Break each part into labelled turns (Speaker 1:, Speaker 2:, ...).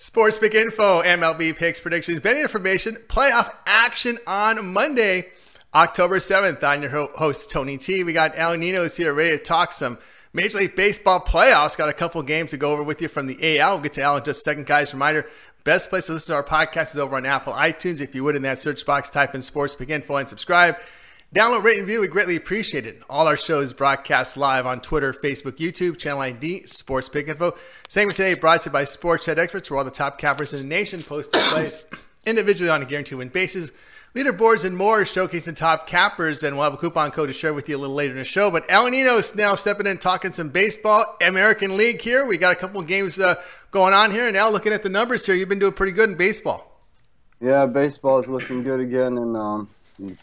Speaker 1: Sports Pick Info, MLB picks, predictions, betting information, playoff action on Monday, October 7th. I'm your host, Tony T. We got Al Ninos here ready to talk some Major League Baseball playoffs. Got a couple games to go over with you from the AL. We'll get to Al in just a second, guys. Reminder best place to listen to our podcast is over on Apple iTunes. If you would, in that search box, type in Sports Pick Info and subscribe. Download, rate, and view. We greatly appreciate it. All our shows broadcast live on Twitter, Facebook, YouTube, channel ID, Sports Pick Info. Segment today brought to you by Sports Chat Experts, where all the top cappers in the nation post their plays individually on a guaranteed win basis. Leaderboards and more showcasing top cappers, and we'll have a coupon code to share with you a little later in the show. But Alanino is now stepping in, talking some baseball, American League here. We got a couple games uh, going on here, and now looking at the numbers here, you've been doing pretty good in baseball.
Speaker 2: Yeah, baseball is looking good again, and um,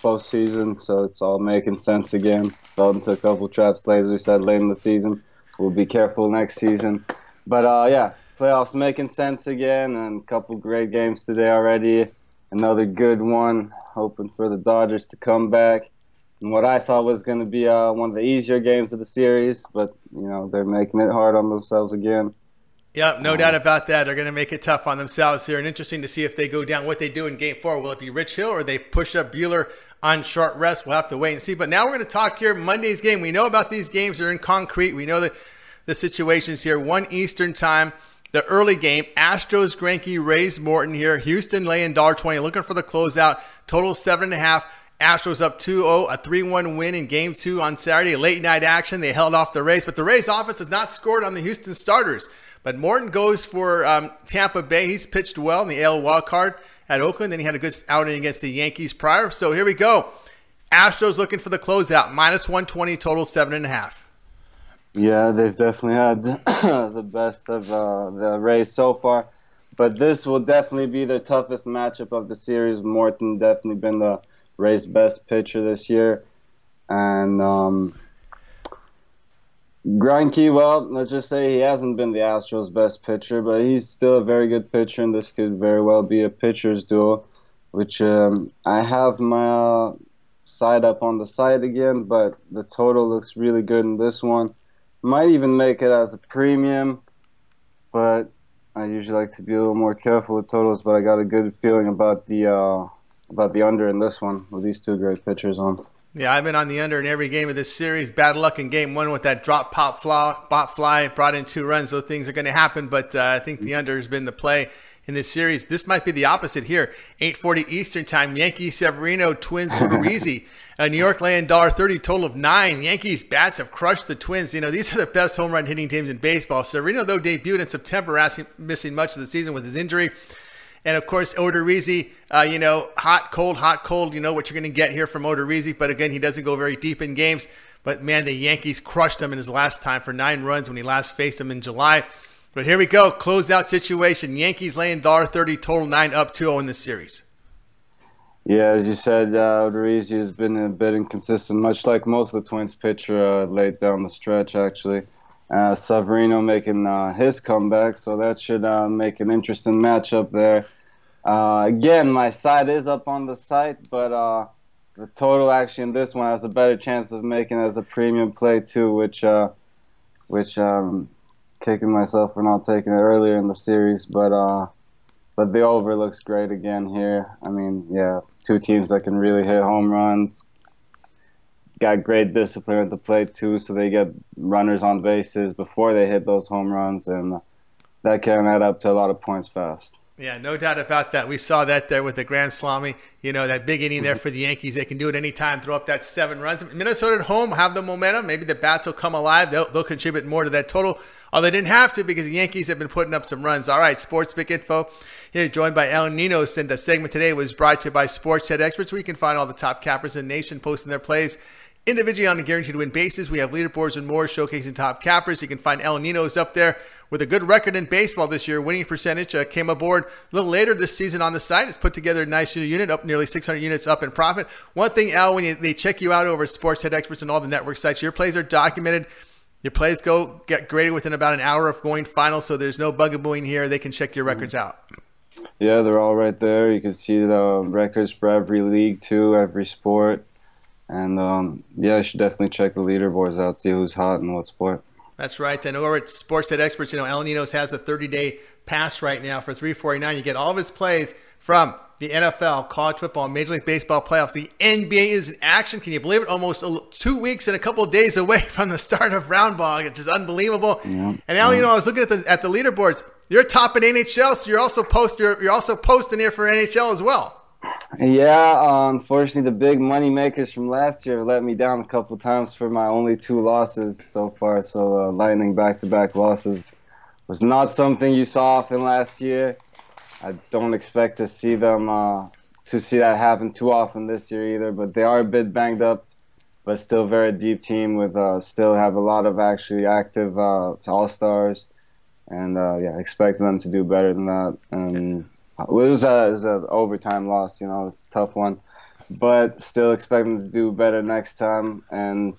Speaker 2: postseason, so it's all making sense again. Fell into a couple traps late, as we said, late in the season. We'll be careful next season. But uh, yeah, playoffs making sense again, and a couple great games today already. Another good one. Hoping for the Dodgers to come back. And what I thought was going to be uh, one of the easier games of the series, but you know they're making it hard on themselves again.
Speaker 1: Yep, no doubt about that. They're going to make it tough on themselves here. And interesting to see if they go down, what they do in game four. Will it be Rich Hill or they push up Buehler on short rest? We'll have to wait and see. But now we're going to talk here Monday's game. We know about these games. They're in concrete. We know that the situations here. One Eastern time, the early game. Astros, Greinke, Rays, Morton here. Houston laying $1.20, looking for the closeout. Total 7.5. Astros up 2-0, a 3-1 win in game two on Saturday. Late night action. They held off the Rays, but the Rays offense has not scored on the Houston starters. But Morton goes for um, Tampa Bay. He's pitched well in the AL wild card at Oakland. Then he had a good outing against the Yankees prior. So here we go. Astros looking for the closeout. Minus 120 total, seven and a half.
Speaker 2: Yeah, they've definitely had the best of uh, the race so far. But this will definitely be the toughest matchup of the series. Morton definitely been the Rays' best pitcher this year. And um, well, let's just say he hasn't been the Astros' best pitcher, but he's still a very good pitcher, and this could very well be a pitcher's duel, which um, I have my uh, side up on the side again, but the total looks really good in this one. Might even make it as a premium, but I usually like to be a little more careful with totals, but I got a good feeling about the uh, about the under in this one with these two great pitchers on.
Speaker 1: Yeah, I've been on the under in every game of this series. Bad luck in game one with that drop pop fly, bot fly, brought in two runs. Those things are going to happen, but uh, I think the under has been the play in this series. This might be the opposite here. 8:40 Eastern Time. Yankee Severino Twins Odorizzi. uh, New York laying $1.30 total of nine. Yankees bats have crushed the Twins. You know these are the best home run hitting teams in baseball. Severino though debuted in September, asking, missing much of the season with his injury. And of course, Odorizzi, uh, you know, hot, cold, hot, cold. You know what you're going to get here from Odorizzi. But again, he doesn't go very deep in games. But man, the Yankees crushed him in his last time for nine runs when he last faced him in July. But here we go, closeout situation. Yankees laying $1.30, total nine up 2-0 in this series.
Speaker 2: Yeah, as you said, uh, Odorizzi has been a bit inconsistent, much like most of the Twins pitcher uh, late down the stretch, actually. Uh, Severino making uh, his comeback, so that should uh, make an interesting matchup there. Uh, again, my side is up on the site, but uh, the total actually in this one has a better chance of making as a premium play too, which uh, which um, kicking myself for not taking it earlier in the series, but but the over looks great again here. I mean, yeah, two teams that can really hit home runs, got great discipline at the plate too, so they get runners on bases before they hit those home runs, and that can add up to a lot of points fast.
Speaker 1: Yeah, no doubt about that. We saw that there with the Grand Salami. You know, that big inning there mm-hmm. for the Yankees. They can do it anytime, throw up that seven runs. Minnesota at home have the momentum. Maybe the bats will come alive. They'll, they'll contribute more to that total. Although they didn't have to because the Yankees have been putting up some runs. All right, Sports Pick Info here, joined by El Ninos. And the segment today was brought to you by Sports Chat Experts, where you can find all the top cappers in the nation posting their plays individually on a guaranteed win basis. We have leaderboards and more showcasing top cappers. You can find El Ninos up there with a good record in baseball this year. Winning percentage uh, came aboard a little later this season on the site. It's put together a nice unit, up nearly 600 units up in profit. One thing, Al, when you, they check you out over Sports Head Experts and all the network sites, your plays are documented. Your plays go get graded within about an hour of going final, so there's no bugabooing here. They can check your records out.
Speaker 2: Yeah, they're all right there. You can see the records for every league too, every sport, and um, yeah, you should definitely check the leaderboards out, see who's hot in what sport.
Speaker 1: That's right. And over at Sports Head Experts, you know, Ninos has a 30-day pass right now for 349. You get all of his plays from the NFL, college football, Major League Baseball playoffs. The NBA is in action. Can you believe it? Almost two weeks and a couple of days away from the start of round ball. It's just unbelievable. Yeah. And now, yeah. you know, I was looking at the at the leaderboards. You're top in NHL, so you're also post you're, you're also posting here for NHL as well.
Speaker 2: Yeah, unfortunately, the big money makers from last year let me down a couple times for my only two losses so far. So, uh, Lightning back to back losses was not something you saw often last year. I don't expect to see them uh, to see that happen too often this year either. But they are a bit banged up, but still very deep team with uh, still have a lot of actually active uh, all stars, and uh, yeah, expect them to do better than that. And it was a, it was an overtime loss, you know, it's a tough one, but still expect them to do better next time. And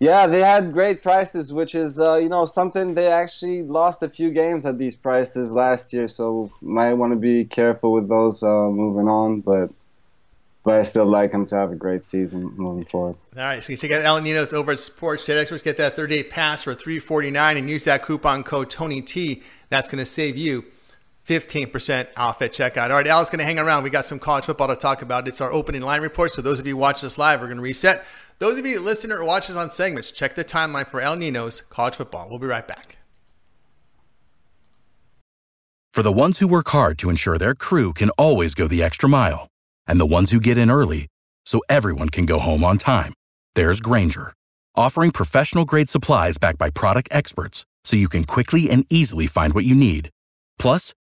Speaker 2: yeah, they had great prices, which is uh, you know something they actually lost a few games at these prices last year, so might want to be careful with those uh, moving on. But but I still like them to have a great season moving forward.
Speaker 1: All right, so you check out El Ninos over at Sports State Experts. Get that 30 day pass for 349 and use that coupon code Tony T. That's going to save you 15% off at checkout. All right, Al's going to hang around. We got some college football to talk about. It's our opening line report. So those of you watching us live, we're going to reset. Those of you listening or watching us on segments, check the timeline for El Nino's college football. We'll be right back.
Speaker 3: For the ones who work hard to ensure their crew can always go the extra mile, and the ones who get in early so everyone can go home on time, there's Grainger, offering professional grade supplies backed by product experts so you can quickly and easily find what you need. Plus,